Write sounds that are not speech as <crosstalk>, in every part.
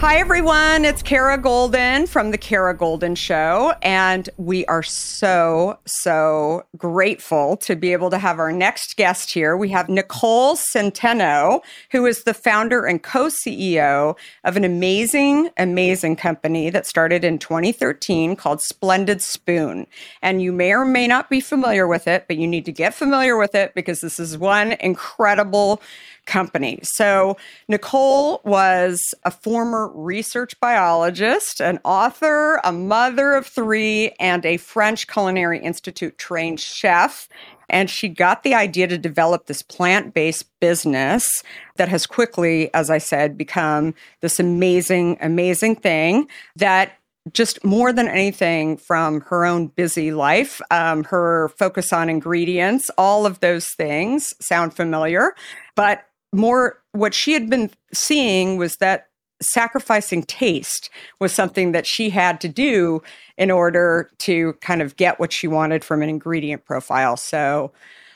Hi, everyone. It's Kara Goldin from The Kara Goldin Show. And we are so, so grateful to be able to have our next guest here. We have Nicole Centeno, who is the founder and co CEO of an amazing, amazing company that started in 2013 called Splendid Spoon. And you may or may not be familiar with it, but you need to get familiar with it because this is one incredible company. So, Nicole was a former research biologist, an author, a mother of three, and a French Culinary Institute trained chef. And she got the idea to develop this plant based business that has quickly, as I said, become this amazing, amazing thing that just more than anything from her own busy life, um, her focus on ingredients, all of those things sound familiar. But more what she had been seeing was that sacrificing taste was something that she had to do in order to kind of get what she wanted from an ingredient profile. So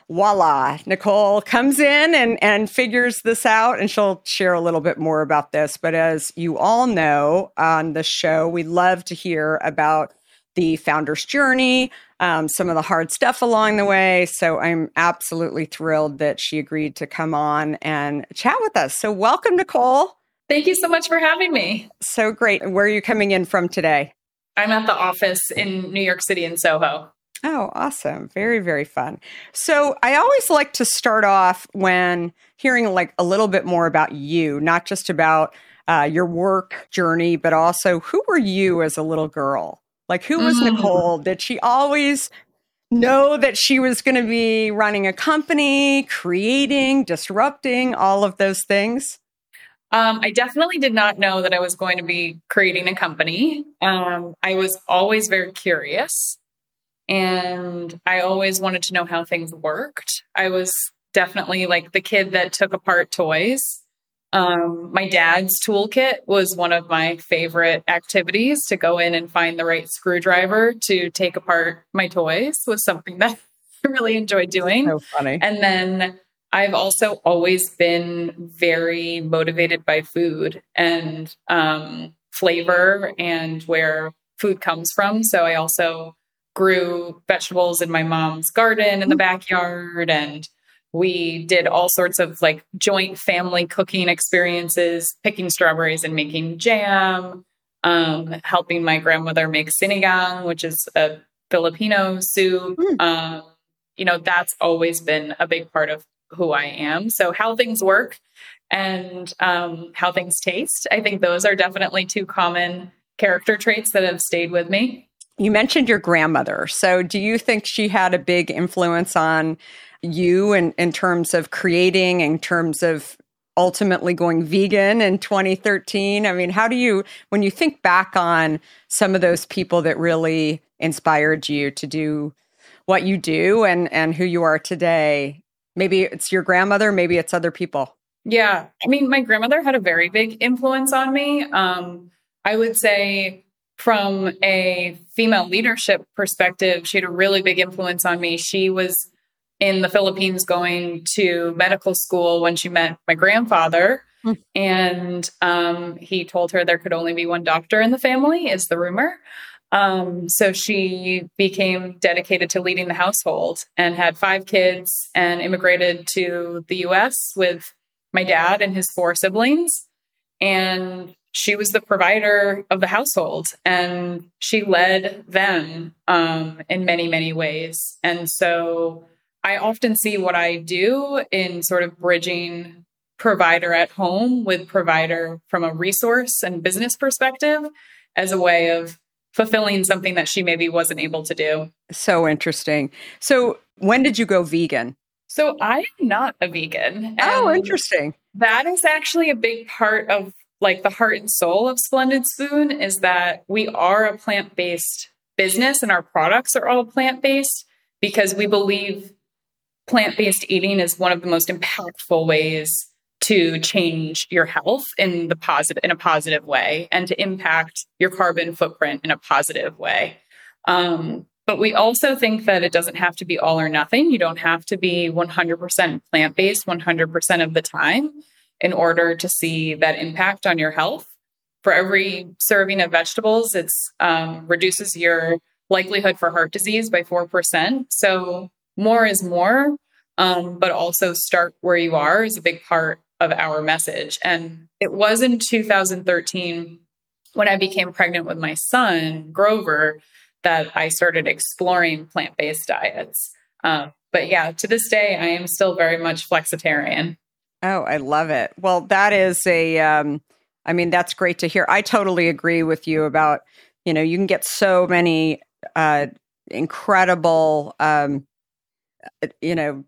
voila, Nicole comes in and, and figures this out, and she'll share a little bit more about this. But as you all know on the show, we love to hear about the founder's journey, um, some of the hard stuff along the way. So I'm absolutely thrilled that she agreed to come on and chat with us. So welcome, Nicole. Thank you so much for having me. So great. Where are you coming in from today? I'm at the office in New York City in Soho. Oh, awesome. Very, very fun. So I always like to start off when hearing like a little bit more about you, not just about uh, your work journey, but also who were you as a little girl? Like, who was mm. Nicole? Did she always know that she was going to be running a company, creating, disrupting, all of those things? Um, I definitely did not know that I was going to be creating a company. Um, I was always very curious and I always wanted to know how things worked. I was definitely like the kid that took apart toys um, my dad's toolkit was one of my favorite activities to go in and find the right screwdriver to take apart my toys was something <laughs> that I really enjoyed doing. So funny. And then I've also always been very motivated by food and um, flavor and where food comes from. So I also grew vegetables in my mom's garden in the mm. backyard and we did all sorts of like joint family cooking experiences, picking strawberries and making jam, um, helping my grandmother make sinigang, which is a Filipino soup. Mm. Um, you know, that's always been a big part of who I am. So, how things work and um, how things taste, I think those are definitely two common character traits that have stayed with me. You mentioned your grandmother. So, do you think she had a big influence on you in, in terms of creating, in terms of ultimately going vegan in 2013. I mean, how do you, when you think back on some of those people that really inspired you to do what you do and and who you are today, maybe it's your grandmother, maybe it's other people. Yeah, I mean, my grandmother had a very big influence on me. Um, I would say from a female leadership perspective, she had a really big influence on me. She was in the Philippines going to medical school when she met my grandfather. Hmm. And um, he told her there could only be one doctor in the family, is the rumor. Um, so she became dedicated to leading the household and had five kids and immigrated to the US with my dad and his four siblings. And she was the provider of the household and she led them um, in many, many ways. And so I often see what I do in sort of bridging provider at home with provider from a resource and business perspective as a way of fulfilling something that she maybe wasn't able to do. So interesting. So, when did you go vegan? So, I am not a vegan. Oh, interesting. That is actually a big part of like the heart and soul of Splendid Spoon is that we are a plant-based business and our products are all plant-based because we believe plant based eating is one of the most impactful ways to change your health in the positive in a positive way and to impact your carbon footprint in a positive way. Um, but we also think that it doesn't have to be all or nothing. You don't have to be 100% plant based 100% of the time in order to see that impact on your health. For every serving of vegetables, it um, reduces your likelihood for heart disease by 4%. So more is more, um, but also start where you are is a big part of our message. And it was in 2013 when I became pregnant with my son, Grover, that I started exploring plant based diets. Um, but yeah, to this day, I am still very much flexitarian. Oh, I love it. Well, that is a, um, I mean, that's great to hear. I totally agree with you about, you know, you can get so many uh, incredible um, you know,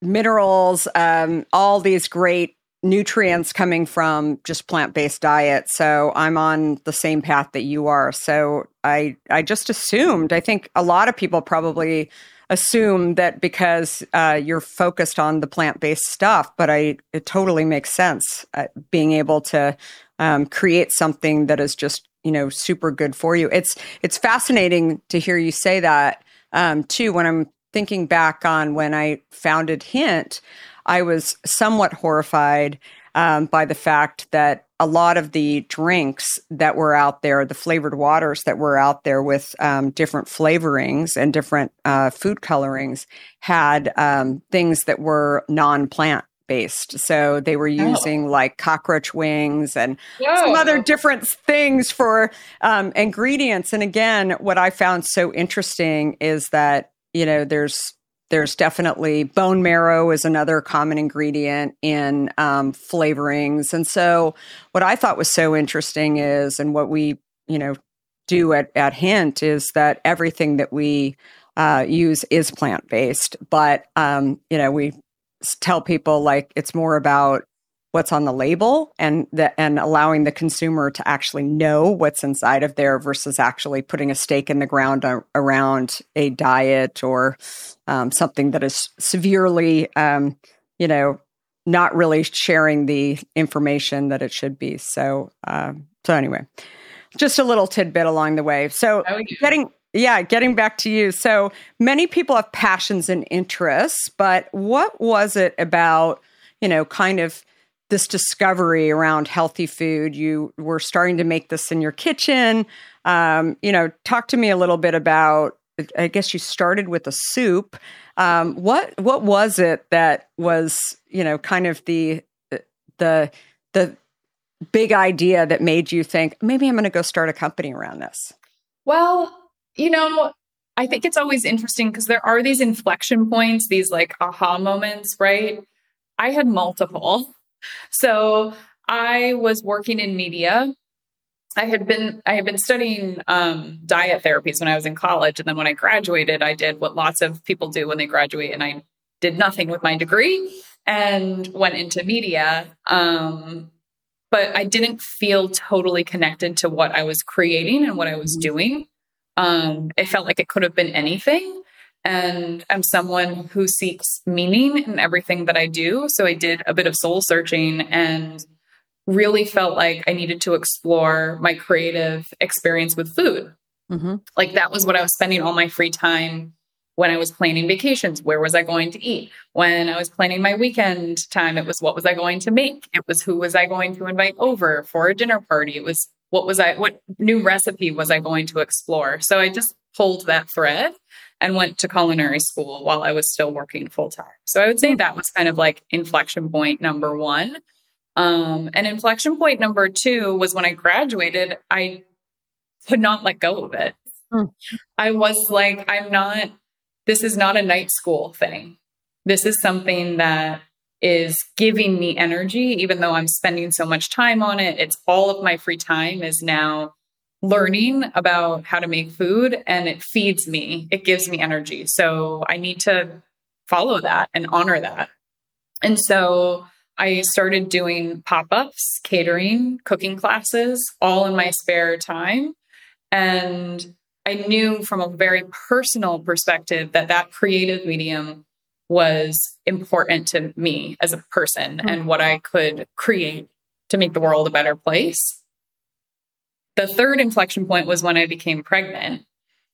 minerals, um, all these great nutrients coming from just plant-based diet. So I'm on the same path that you are. So I I just assumed. I think a lot of people probably assume that because uh, you're focused on the plant-based stuff, but I it totally makes sense uh, being able to um, create something that is just you know super good for you. It's it's fascinating to hear you say that um, too. When I'm thinking back on when I founded Hint, I was somewhat horrified um, by the fact that a lot of the drinks that were out there, the flavored waters that were out there with um, different flavorings and different uh, food colorings, had um, things that were non plant based. So they were oh. using oh. like cockroach wings and Whoa. some other different things for um, ingredients. And again, what I found so interesting is that you know, there's there's definitely bone marrow is another common ingredient in um, flavorings, and so what I thought was so interesting is, and what we you know do at at Hint is that everything that we uh, use is plant based, but um, you know we tell people like it's more about what's on the label and the, and allowing the consumer to actually know what's inside of there versus actually putting a stake in the ground a, around a diet or um, something that is severely, um, you know, not really sharing the information that it should be. So, uh, so anyway, just a little tidbit along the way. So, oh, getting yeah, getting back to you. So many people have passions and interests, but what was it about, you know, kind of this discovery around healthy food. You were starting to make this in your kitchen. Um, you know, talk to me a little bit about. I guess you started with a soup. Um, what what was it that was you know kind of the the the big idea that made you think maybe I'm going to go start a company around this? Well, you know, I think it's always interesting because there are these inflection points, these like aha moments, right? I had multiple. So I was working in media. I had been I had been studying um, diet therapies when I was in college, and then when I graduated, I did what lots of people do when they graduate, and I did nothing with my degree. and went into media. Um, but I didn't feel totally connected to what I was creating and what I was doing. Um, it felt like it could have been anything. And I'm someone who seeks meaning in everything that I do. So I did a bit of soul searching and really felt like I needed to explore my creative experience with food. Mm-hmm. Like that was what I was spending all my free time when I was planning vacations. Where was I going to eat? When I was planning my weekend time, it was what was I going to make? It was who was I going to invite over for a dinner party? It was what was I, what new recipe was I going to explore? So I just pulled that thread and went to culinary school while I was still working full time. So I would say that was kind of like inflection point number one. Um, and inflection point number two was when I graduated, I could not let go of it. Hmm. I was like, I'm not, this is not a night school thing. This is something that is giving me energy, even though I'm spending so much time on it. It's all of my free time is now learning about how to make food and it feeds me, it gives me energy. So I need to follow that and honor that. And so I started doing pop ups, catering, cooking classes, all in my spare time. And I knew from a very personal perspective that that creative medium was important to me as a person mm-hmm. and what I could create to make the world a better place. The third inflection point was when I became pregnant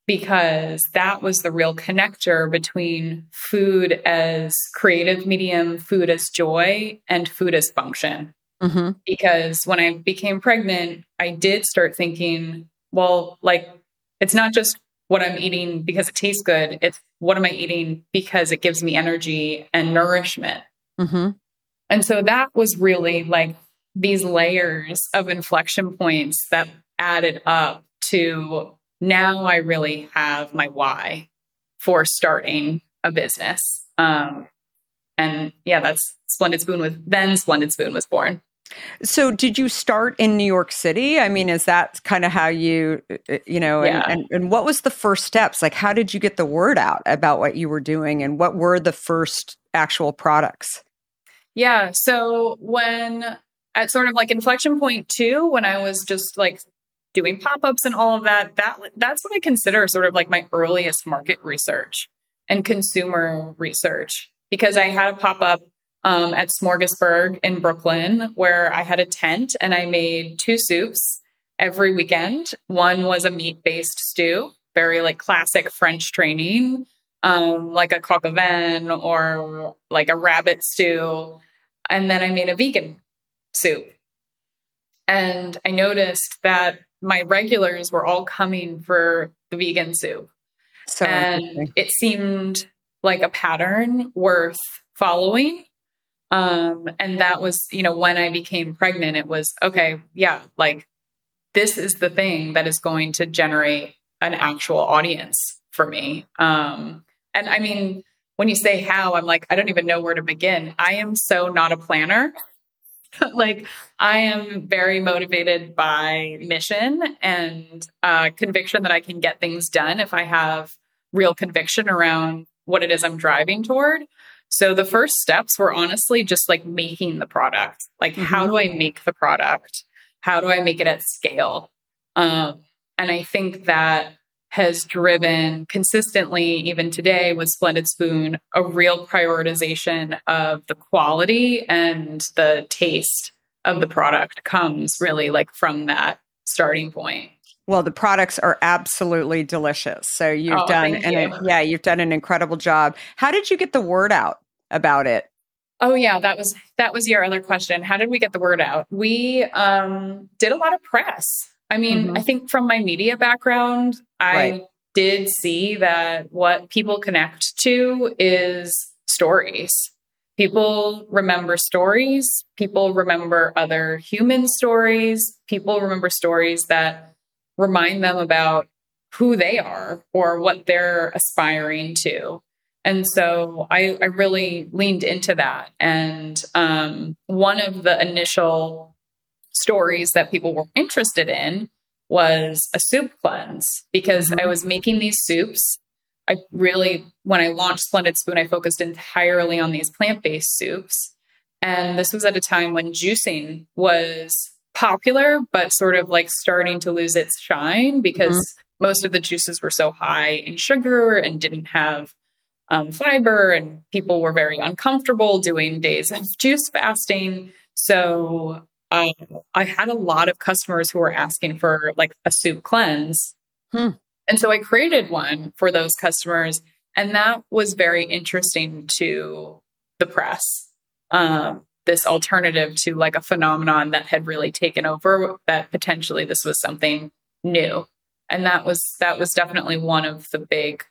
because that was the real connector between food as creative medium, food as joy, and food as function. Mm-hmm. Because when I became pregnant, I did start thinking, well, like, it's not just what I'm eating because it tastes good, it's what am I eating because it gives me energy and nourishment. Mm-hmm. And so that was really like these layers of inflection points that added up to now I really have my why for starting a business. Um, and yeah, that's Splendid Spoon was then Splendid Spoon was born. So, did you start in New York City? I mean, is that kind of how you, you know, Yeah. and, and, and what was the first steps? Like, how did you get the word out about what you were doing and what were the first actual products? Yeah. So when at sort of like inflection point two, when I was just like doing pop-ups and all of that, that that's what I consider sort of like my earliest market research and consumer research. Because I had a pop-up um, at Smorgasburg in Brooklyn where I had a tent and I made two soups every weekend. One was a meat-based stew, very like classic French training, um, like a coq au vin or like a rabbit stew. And then I made a vegan soup. And I noticed that my regulars were all coming for the vegan soup. So, and it seemed like a pattern worth following. Um, and that was, you know, when I became pregnant, it was okay, yeah, like this is the thing that is going to generate an actual audience for me. Um, and I mean, when you say how, I'm like, I don't even know where to begin. I am so not a planner. <laughs> like, I am very motivated by mission and uh, conviction that I can get things done if I have real conviction around what it is I'm driving toward. So the first steps were honestly just like making the product. Like, how do I make the product? How do I make it at scale? Um, and I think that has driven consistently, even today with Splendid Spoon, a real prioritization of the quality and the taste of the product comes really like from that starting point. Well, the products are absolutely delicious. So you've Oh, done an you. yeah, you've done an incredible job. How did you get the word out about it? Oh yeah, that was that was your other question. How did we get the word out? We um did a lot of press. I mean, Mhm. I think from my media background, I Right. did see that what people connect to is stories. People remember stories, people remember other human stories, people remember stories that remind them about who they are or what they're aspiring to. And so I, I really leaned into that. And um, one of the initial stories that people were interested in was a soup cleanse because I was making these soups I really, when I launched Splendid Spoon, I focused entirely on these plant based soups. And this was at a time when juicing was popular, but sort of like starting to lose its shine because mm-hmm. most of the juices were so high in sugar and didn't have um, fiber, and people were very uncomfortable doing days of juice fasting. So uh, I had a lot of customers who were asking for like a soup cleanse. Hmm. And so I created one for those customers. And that was very interesting to the press. Um, this alternative to like a phenomenon that had really taken over, that potentially this was something new. And that was that was definitely one of the big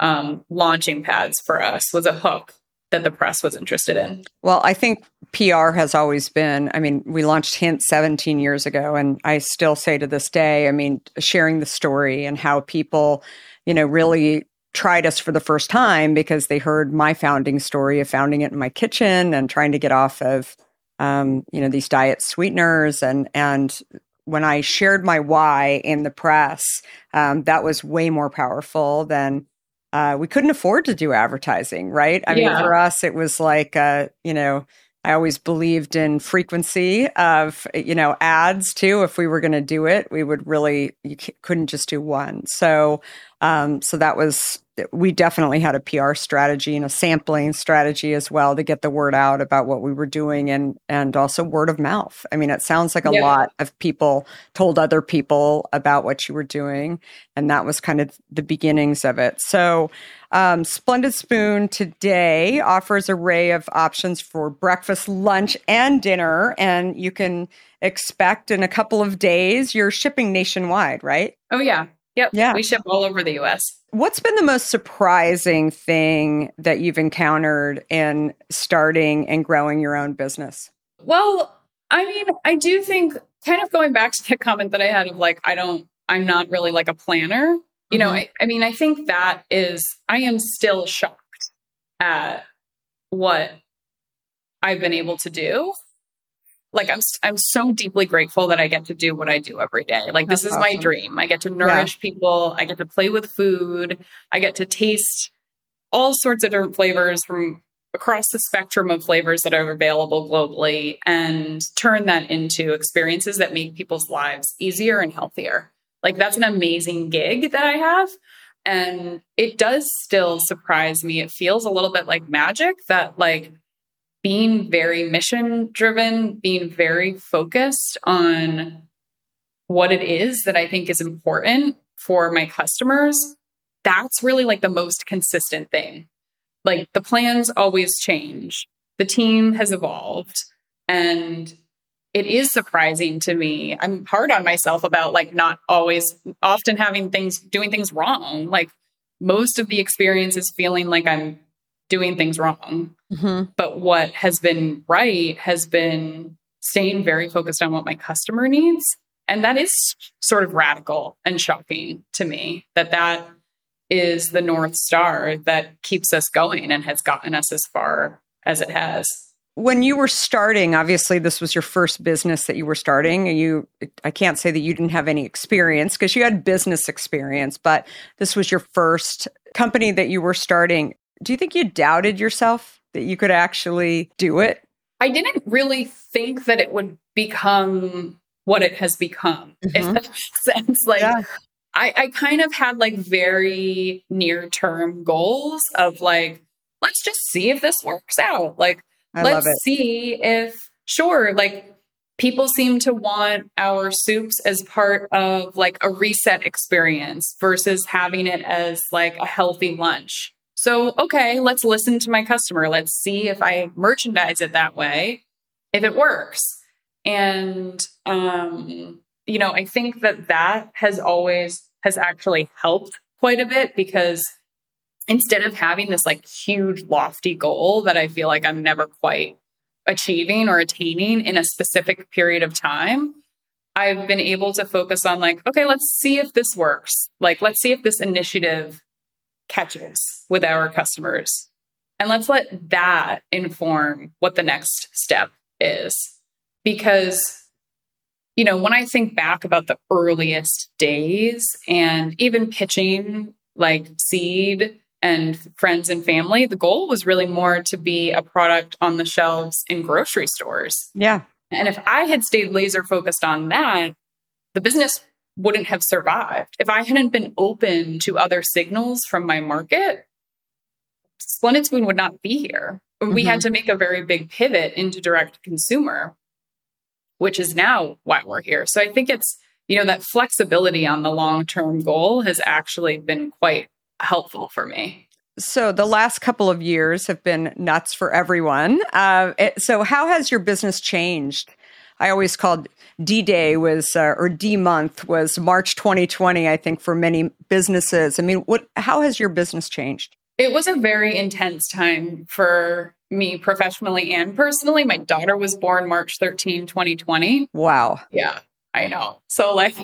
um, launching pads for us was a hook that the press was interested in? Well, I think PR has always been, I mean, we launched Hint 17 years ago, and I still say to this day, I mean, sharing the story and how people, you know, really tried us for the first time because they heard my founding story of founding it in my kitchen and trying to get off of, um, you know, these diet sweeteners and, and, when I shared my why in the press, um, that was way more powerful than uh, we couldn't afford to do advertising, right? I yeah. mean, for us, it was like, uh, you know, I always believed in frequency of, you know, ads too. If we were going to do it, we would really, you couldn't just do one. So, um, so that was we definitely had a PR strategy and a sampling strategy as well to get the word out about what we were doing and and also word of mouth. I mean, it sounds like a yeah. lot of people told other people about what you were doing, and that was kind of the beginnings of it. So, um, Splendid Spoon today offers a array of options for breakfast, lunch, and dinner, and you can expect in a couple of days you're shipping nationwide, right? Oh yeah, Yep. Yeah. We ship all over the US. What's been the most surprising thing that you've encountered in starting and growing your own business? Well, I mean, I do think kind of going back to the comment that I had of like, I don't, I'm not really like a planner. You mm-hmm. know, I, I mean, I think that is, I am still shocked at what I've been able to do like I'm I'm so deeply grateful that I get to do what I do every day. Like That's this is awesome. my dream. I get to nourish yeah. people, I get to play with food, I get to taste all sorts of different flavors from across the spectrum of flavors that are available globally and turn that into experiences that make people's lives easier and healthier. Like that's an amazing gig that I have. And it does still surprise me. It feels a little bit like magic that like being very mission driven, being very focused on what it is that I think is important for my customers, that's really like the most consistent thing. Like the plans always change, the team has evolved, and it is surprising to me. I'm hard on myself about like not always, often having things, doing things wrong. Like most of the experience is feeling like I'm doing things wrong. Mm-hmm. But what has been right has been staying very focused on what my customer needs. And that is sort of radical and shocking to me that that is the North Star that keeps us going and has gotten us as far as it has. When you were starting, obviously this was your first business that you were starting. You I can't say that you didn't have any experience because you had business experience, but this was your first company that you were starting. Do you think you doubted yourself that you could actually do it? I didn't really think that it would become what it has become, mm-hmm. if that makes <laughs> sense. Like, yeah. I, I kind of had like very near term goals of like, let's just see if this works out. Like, I let's see if, sure, like people seem to want our soups as part of like a reset experience versus having it as like a healthy lunch. So, okay, let's listen to my customer. Let's see if I merchandise it that way, if it works. And, um, you know, I think that that has always, has actually helped quite a bit because instead of having this like huge lofty goal that I feel like I'm never quite achieving or attaining in a specific period of time, I've been able to focus on like, okay, let's see if this works. Like, let's see if this initiative catches with our customers. And let's let that inform what the next step is. Because, you know, when I think back about the earliest days and even pitching like seed and friends and family. The goal was really more to be a product on the shelves in grocery stores. Yeah. And if I had stayed laser focused on that, the business wouldn't have survived. If I hadn't been open to other signals from my market, Splendid Spoon would not be here. Mm-hmm. We had mm-hmm. to make a very big pivot into direct consumer, which is now why we're here. So I think it's, you know, that flexibility on the long term goal has actually been quite helpful for me. So the last couple of years have been nuts for everyone. Uh, so how has your business changed? I always called D Day was uh, or D month was March 2020. I think for many businesses. I mean, what? How has your business changed? It was a very intense time for me professionally and personally. My daughter was born March 13, 2020. Wow. Yeah, I know. So like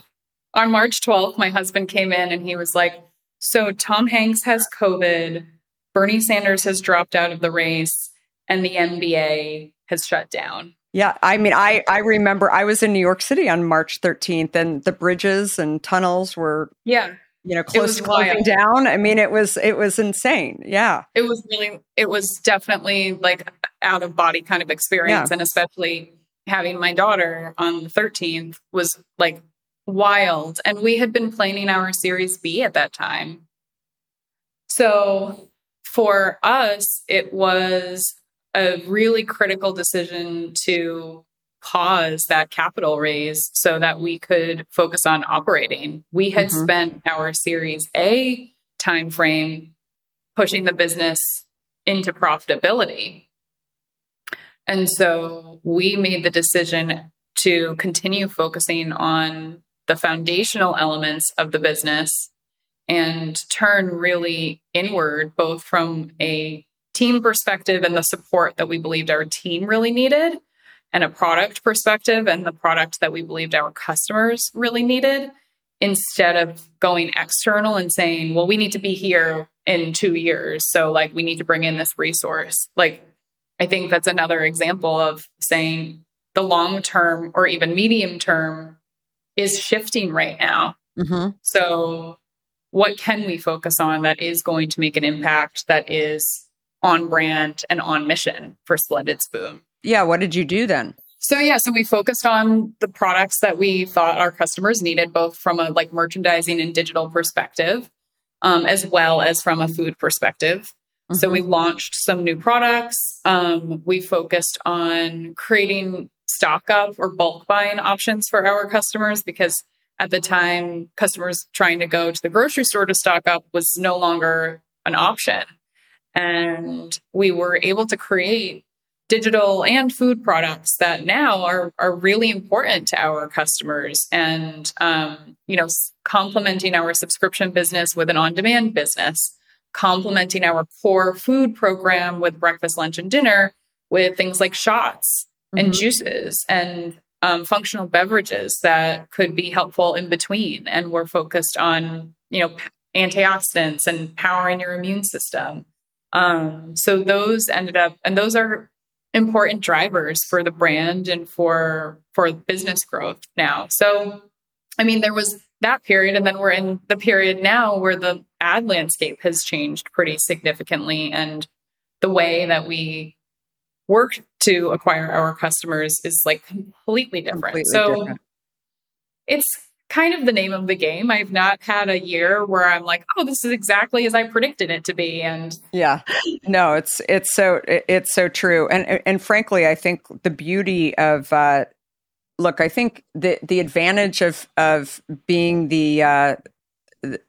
on March 12th, my husband came in and he was like, so Tom Hanks has COVID, Bernie Sanders has dropped out of the race, and the NBA has shut down. Yeah, I mean, I I remember I was in New York City on March 13th, and the bridges and tunnels were yeah, you know, close to closing down. I mean, it was it was insane. Yeah, it was really it was definitely like out of body kind of experience, yeah. and especially having my daughter on the 13th was like wild. And we had been planning our Series B at that time. So for us, it was a really critical decision to pause that capital raise so that we could focus on operating. We had mm-hmm. spent our Series A timeframe pushing the business into profitability. And so we made the decision to continue focusing on the foundational elements of the business and turn really inward, both from a team perspective and the support that we believed our team really needed, and a product perspective and the product that we believed our customers really needed, instead of going external and saying, well, we need to be here in two years. So, like, we need to bring in this resource. Like, I think that's another example of saying the long term or even medium term is shifting right now. Mm-hmm. So, what can we focus on that is going to make an impact that is on brand and on mission for Splendid Spoon? Yeah. What did you do then? So yeah, so we focused on the products that we thought our customers needed, both from a like merchandising and digital perspective, um, as well as from a food perspective. Mm-hmm. So we mm-hmm. launched some new products. Um, we focused on creating stock up or bulk buying options for our customers because at the time, customers trying to go to the grocery store to stock up was no longer an option. And we were able to create digital and food products that now are, are really important to our customers and um, you know complementing our subscription business with an on-demand business complementing our core food program with breakfast lunch and dinner with things like shots and mm-hmm. juices and um, functional beverages that could be helpful in between. And we're focused on, you know, antioxidants and powering your immune system. Um, so those ended up, and those are important drivers for the brand and for for business growth now. So, I mean, there was that period, and then we're in the period now where the ad landscape has changed pretty significantly, and the way that we work to acquire our customers is like completely different. Completely so different. it's kind of the name of the game. I've not had a year where I'm like, oh, this is exactly as I predicted it to be. And yeah, no, it's it's so it's so true. And and frankly, I think the beauty of uh, look, I think the the advantage of of being the uh,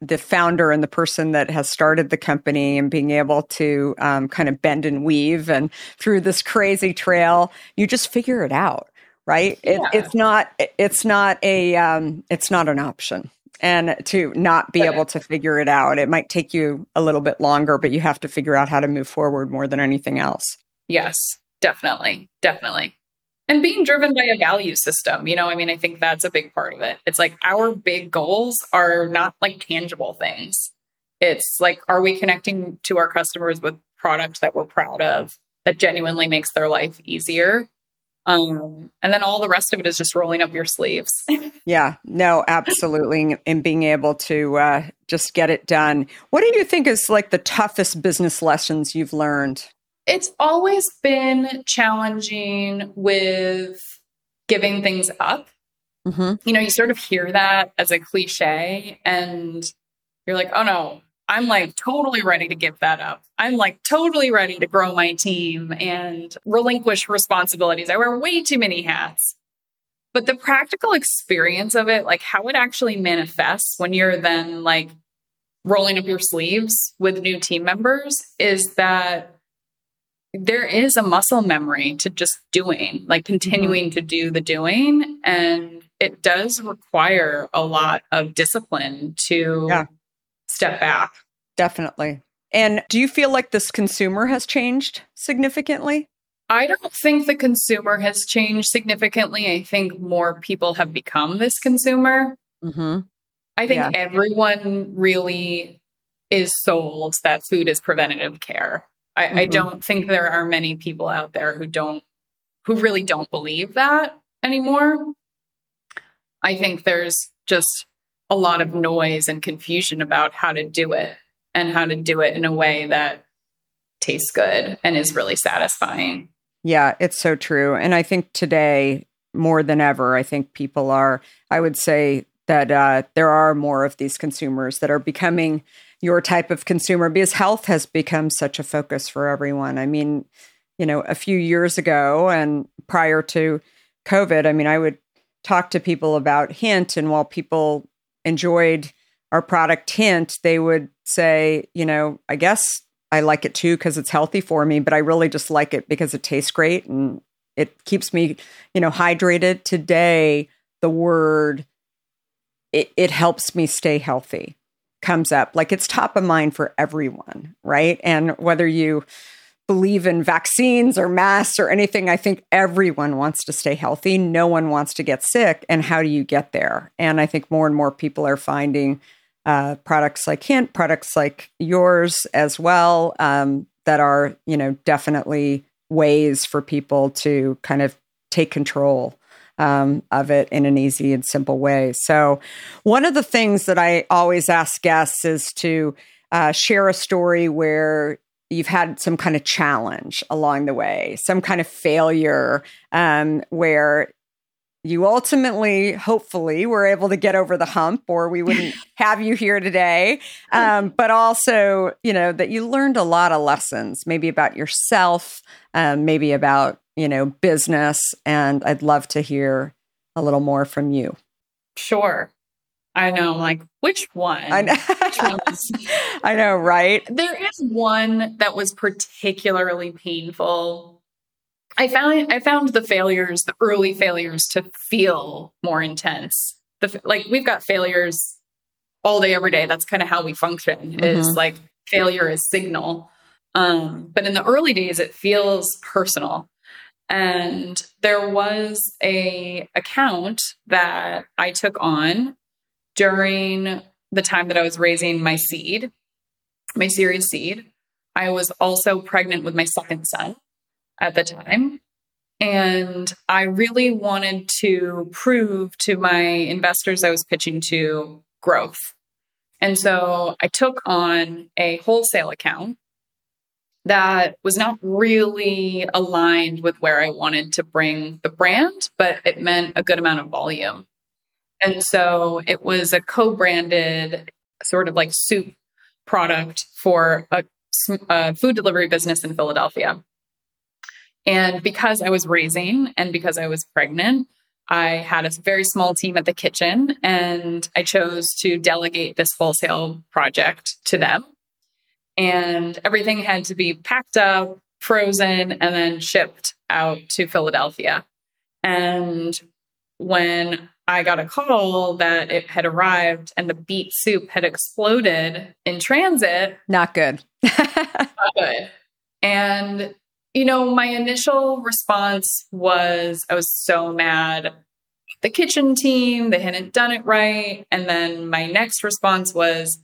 the founder and the person that has started the company and being able to um, kind of bend and weave and through this crazy trail you just figure it out right? Yeah. it, it's not it's not a um, it's not an option. And to not be able to figure it out it might take you a little bit longer but you have to figure out how to move forward more than anything else. Yes definitely definitely. And being driven by a value system you know i mean i think that's a big part of it. It's like our big goals are not like tangible things. It's like are we connecting to our customers with product that we're proud of that genuinely makes their life easier Um, and then all the rest of it is just rolling up your sleeves. <laughs> yeah, no, absolutely. And being able to uh, just get it done. What do you think is like the toughest business lessons you've learned? It's always been challenging with giving things up. Mm-hmm. You know, you sort of hear that as a cliche, and you're like, oh no, I'm like totally ready to give that up. I'm like totally ready to grow my team and relinquish responsibilities. I wear way too many hats. But the practical experience of it, like how it actually manifests when you're then like rolling up your sleeves with new team members, is that there is a muscle memory to just doing, like mm-hmm. continuing mm-hmm. to do the doing. And it does require a lot of discipline to yeah step back. Definitely. And do you feel like this consumer has changed significantly? I don't think the consumer has changed significantly. I think more people have become this consumer. Mm-hmm. I think yeah. everyone really is sold that food is preventative care. I, mm-hmm. I don't think there are many people out there who don't, who really don't believe that anymore. I think there's just a lot of noise and confusion about how to do it and how to do it in a way that tastes good and is really satisfying. Yeah, it's so true. And I think today, more than ever, I think people are, I would say that uh, there are more of these consumers that are becoming your type of consumer because health has become such a focus for everyone. I mean, you know, a few years ago and prior to COVID, I mean, I would talk to people about Hint, and while people enjoyed our product hint, they would say, you know, I guess I like it too because it's healthy for me, but I really just like it because it tastes great and it keeps me, you know, hydrated. Today, the word it, it helps me stay healthy comes up like it's top of mind for everyone, right? And whether you believe in vaccines or masks or anything. I think everyone wants to stay healthy. No one wants to get sick. And how do you get there? And I think more and more people are finding uh, products like Hint, products like yours as well, um, that are, you know, definitely ways for people to kind of take control um, of it in an easy and simple way. So, one of the things that I always ask guests is to uh, share a story where you've had some kind of challenge along the way, some kind of failure um, where you ultimately, hopefully, were able to get over the hump, or we wouldn't <laughs> have you here today. Um, but also, you know, that you learned a lot of lessons, maybe about yourself, um, maybe about, you know, business. And I'd love to hear a little more from you. Sure. I know, like which one? I know. one <laughs> I know, right? There is one that was particularly painful. I found I found the failures, the early failures, to feel more intense. The like we've got failures all day, every day. That's kind of how we function. Mm-hmm. Is like failure is signal. Um, but in the early days, it feels personal. And there was a account that I took on during the time that I was raising my seed, my series seed. I was also pregnant with my second son at the time. And I really wanted to prove to my investors I was pitching to growth. And so I took on a wholesale account that was not really aligned with where I wanted to bring the brand, but it meant a good amount of volume. And so it was a co branded sort of like soup product for a, a, food delivery business in Philadelphia. And because I was raising and because I was pregnant, I had a very small team at the kitchen and I chose to delegate this wholesale project to them. And everything had to be packed up, frozen, and then shipped out to Philadelphia. And when I got a call that it had arrived and the beet soup had exploded in transit. Not good. <laughs> not good. And, you know, my initial response was I was so mad. The kitchen team, they hadn't done it right. And then my next response was,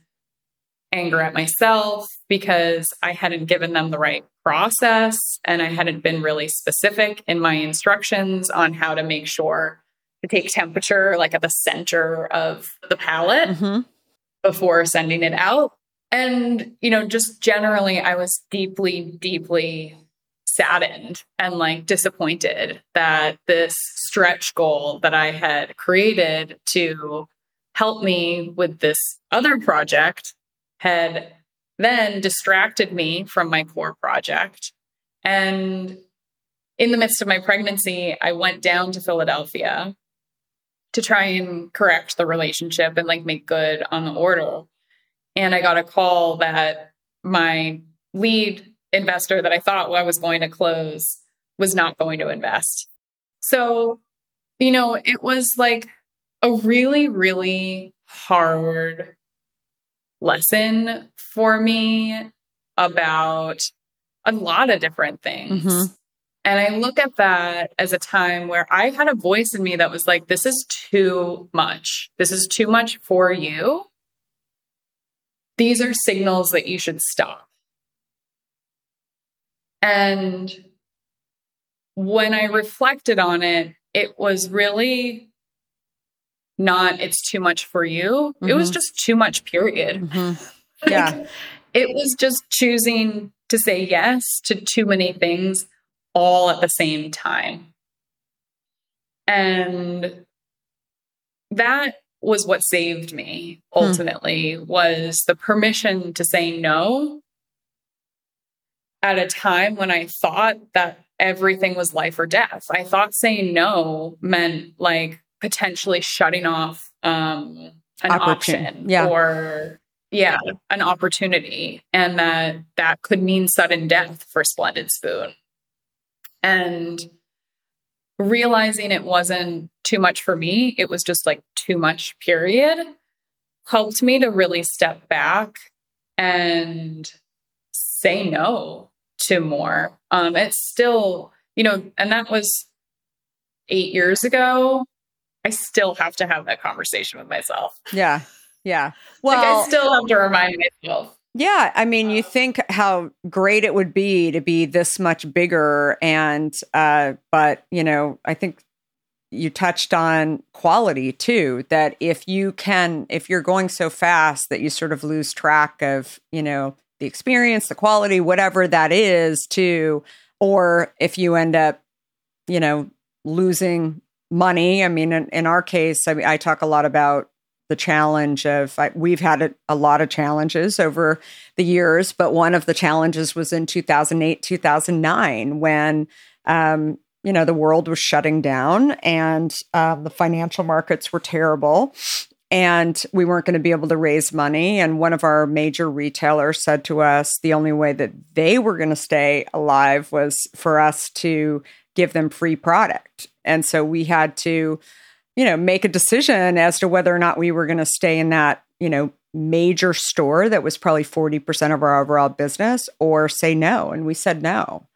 anger at myself because I hadn't given them the right process and I hadn't been really specific in my instructions on how to make sure to take temperature like at the center of the pallet Mm-hmm. before sending it out. And, you know, just generally, I was deeply, deeply saddened and like disappointed that this stretch goal that I had created to help me with this other project had then distracted me from my core project. And in the midst of my pregnancy, I went down to Philadelphia to try and correct the relationship and like make good on the order. And I got a call that my lead investor that I thought I was going to close was not going to invest. So, you know, it was like a really, really hard lesson for me about a lot of different things. Mhm. And I look at that as a time where I had a voice in me that was like, this is too much. This is too much for you. These are signals that you should stop. And when I reflected on it, it was really not, it's too much for you. It was Mhm. just too much, period. Mm-hmm. <laughs> Yeah. Like, it was just choosing to say yes to too many things all at the same time. And that was what saved me ultimately was the permission to say no at a time when I thought that everything was life or death. I thought saying no meant like potentially shutting off um an option yeah. or yeah, an opportunity and that that could mean sudden death for Splendid Spoon. And realizing it wasn't too much for me, it was just like too much period helped me to really step back and say no to more. Um it's still, you know, and that was 8 years ago. I still have to have that conversation with myself. Yeah. Yeah. like Well, I still have to remind myself. Yeah, I mean, you think how great it would be to be this much bigger, and uh, but you know, I think you touched on quality too. That if you can, if you're going so fast that you sort of lose track of, you know, the experience, the quality, whatever that is, too, or if you end up, you know, losing money. I mean, in, in our case, I mean, I talk a lot about the challenge of I, we've had a, a lot of challenges over the years, but one of the challenges was in 2008, 2009, when um, you know the world was shutting down and uh, the financial markets were terrible, and we weren't going to be able to raise money. And one of our major retailers said to us, the only way that they were going to stay alive was for us to give them free product, and so we had to you know, make a decision as to whether or not we were going to stay in that, you know, major store that was probably 40% of our overall business or say no. And we said no.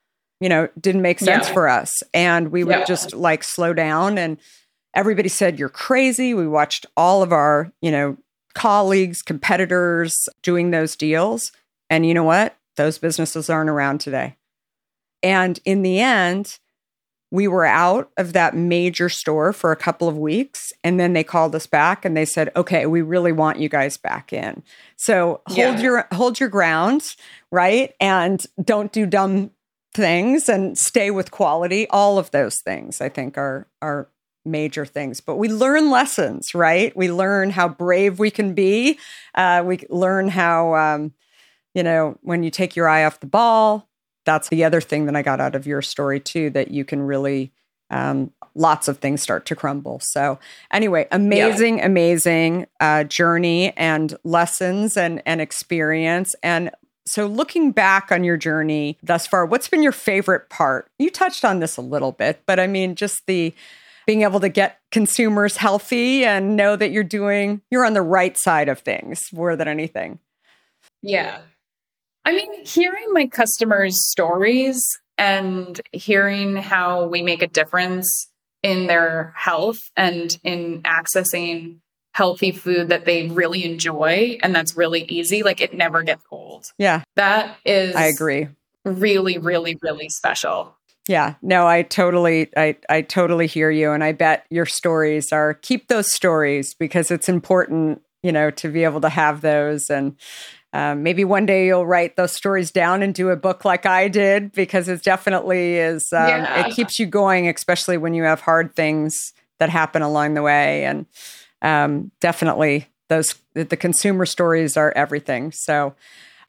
You know, didn't make sense Yeah. for us. And we would Yeah. just like slow down and everybody said you're crazy. We watched all of our, you know, colleagues, competitors doing those deals. And you know what? Those businesses aren't around today. And in the end, we were out of that major store for a couple of weeks and then they called us back and they said okay we really want you guys back in. So hold Yeah. your hold your ground right? And don't do dumb things and stay with quality. All of those things i think are are major things. But we learn lessons right? We learn how brave we can be. Uh, we learn how um, you know when you take your eye off the ball that's the other thing that I got out of your story too, that you can really um, lots of things start to crumble. So anyway, amazing, amazing uh, journey and lessons and and experience. And so looking back on your journey thus far, what's been your favorite part? You touched on this a little bit, but I mean, just the being able to get consumers healthy and know that you're doing you're on the right side of things more than anything. Yeah. I mean, hearing my customers' stories and hearing how we make a difference in their health and in accessing healthy food that they really enjoy and that's really easy, like it never gets old. Yeah. That is I agree. Really, really, really special. Yeah, no, I totally, I, I totally hear you, and I bet your stories are keep those stories because it's important, you know, to be able to have those, and um, maybe one day you'll write those stories down and do a book like I did because it definitely is. Um, yeah. It keeps you going, especially when you have hard things that happen along the way, and um, definitely those the consumer stories are everything. So.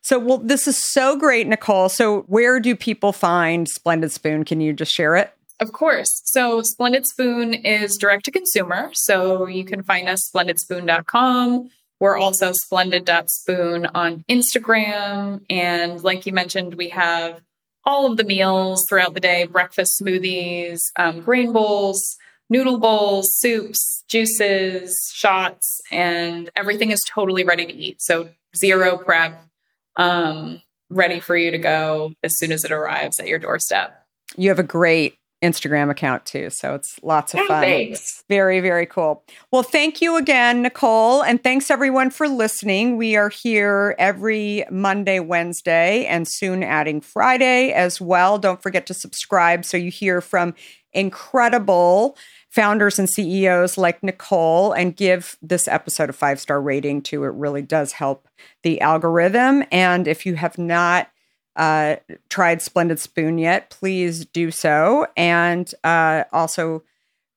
So, well, this is so great, Nicole. So, where do people find Splendid Spoon? Can you just share it? Of course. So, Splendid Spoon is direct to consumer. So, you can find us splendidspoon.com. We're also splendid.spoon on Instagram. And like you mentioned, we have all of the meals throughout the day breakfast smoothies, um, grain bowls, noodle bowls, soups, juices, shots, and everything is totally ready to eat. So, zero prep um, ready for you to go as soon as it arrives at your doorstep. You have a great Instagram account too. So it's lots of oh, fun. Thanks. Very, very cool. Well, thank you again, Nicole. And thanks everyone for listening. We are here every Monday, Wednesday, and soon adding Friday as well. Don't forget to subscribe so you hear from incredible founders and CEOs like Nicole and give this episode a five star rating too. It really does help the algorithm. And if you have not uh, tried Splendid Spoon yet, please do so. And uh, also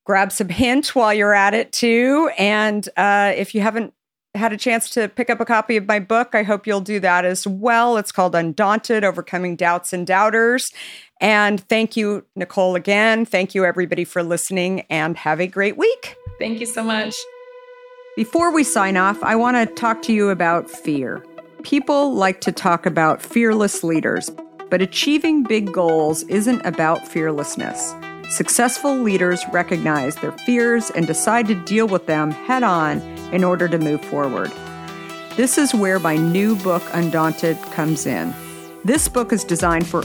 grab some <laughs> hint while you're at it too. And uh, if you haven't had a chance to pick up a copy of my book, I hope you'll do that as well. It's called Undaunted Overcoming Doubts and Doubters. And thank you, Nicole, again. Thank you, everybody, for listening, and have a great week. Thank you so much. Before we sign off, I want to talk to you about fear. People like to talk about fearless leaders, but achieving big goals isn't about fearlessness. Successful leaders recognize their fears and decide to deal with them head on in order to move forward. This is where my new book, Undaunted, comes in. This book is designed for